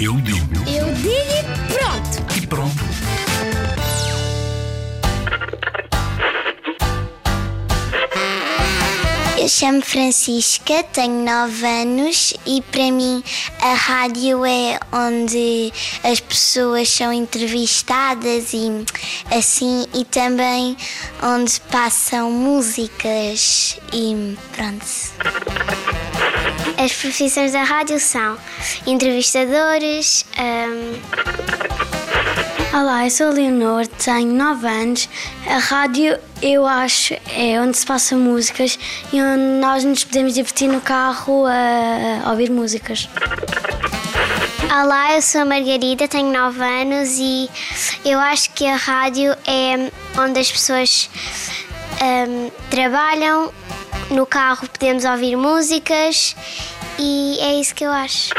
Eu digo Eu digo e pronto. e pronto. Eu chamo Francisca, tenho 9 anos e para mim a rádio é onde as pessoas são entrevistadas e assim e também onde passam músicas e pronto. As profissões da rádio são entrevistadores, hum, Olá, eu sou a Leonor, tenho 9 anos. A rádio, eu acho, é onde se passa músicas e onde nós nos podemos divertir no carro a, ouvir músicas. Olá, eu sou a Margarida, tenho 9 anos e eu acho que a rádio é onde as pessoas hum, trabalham. No carro podemos ouvir músicas e é isso que eu acho.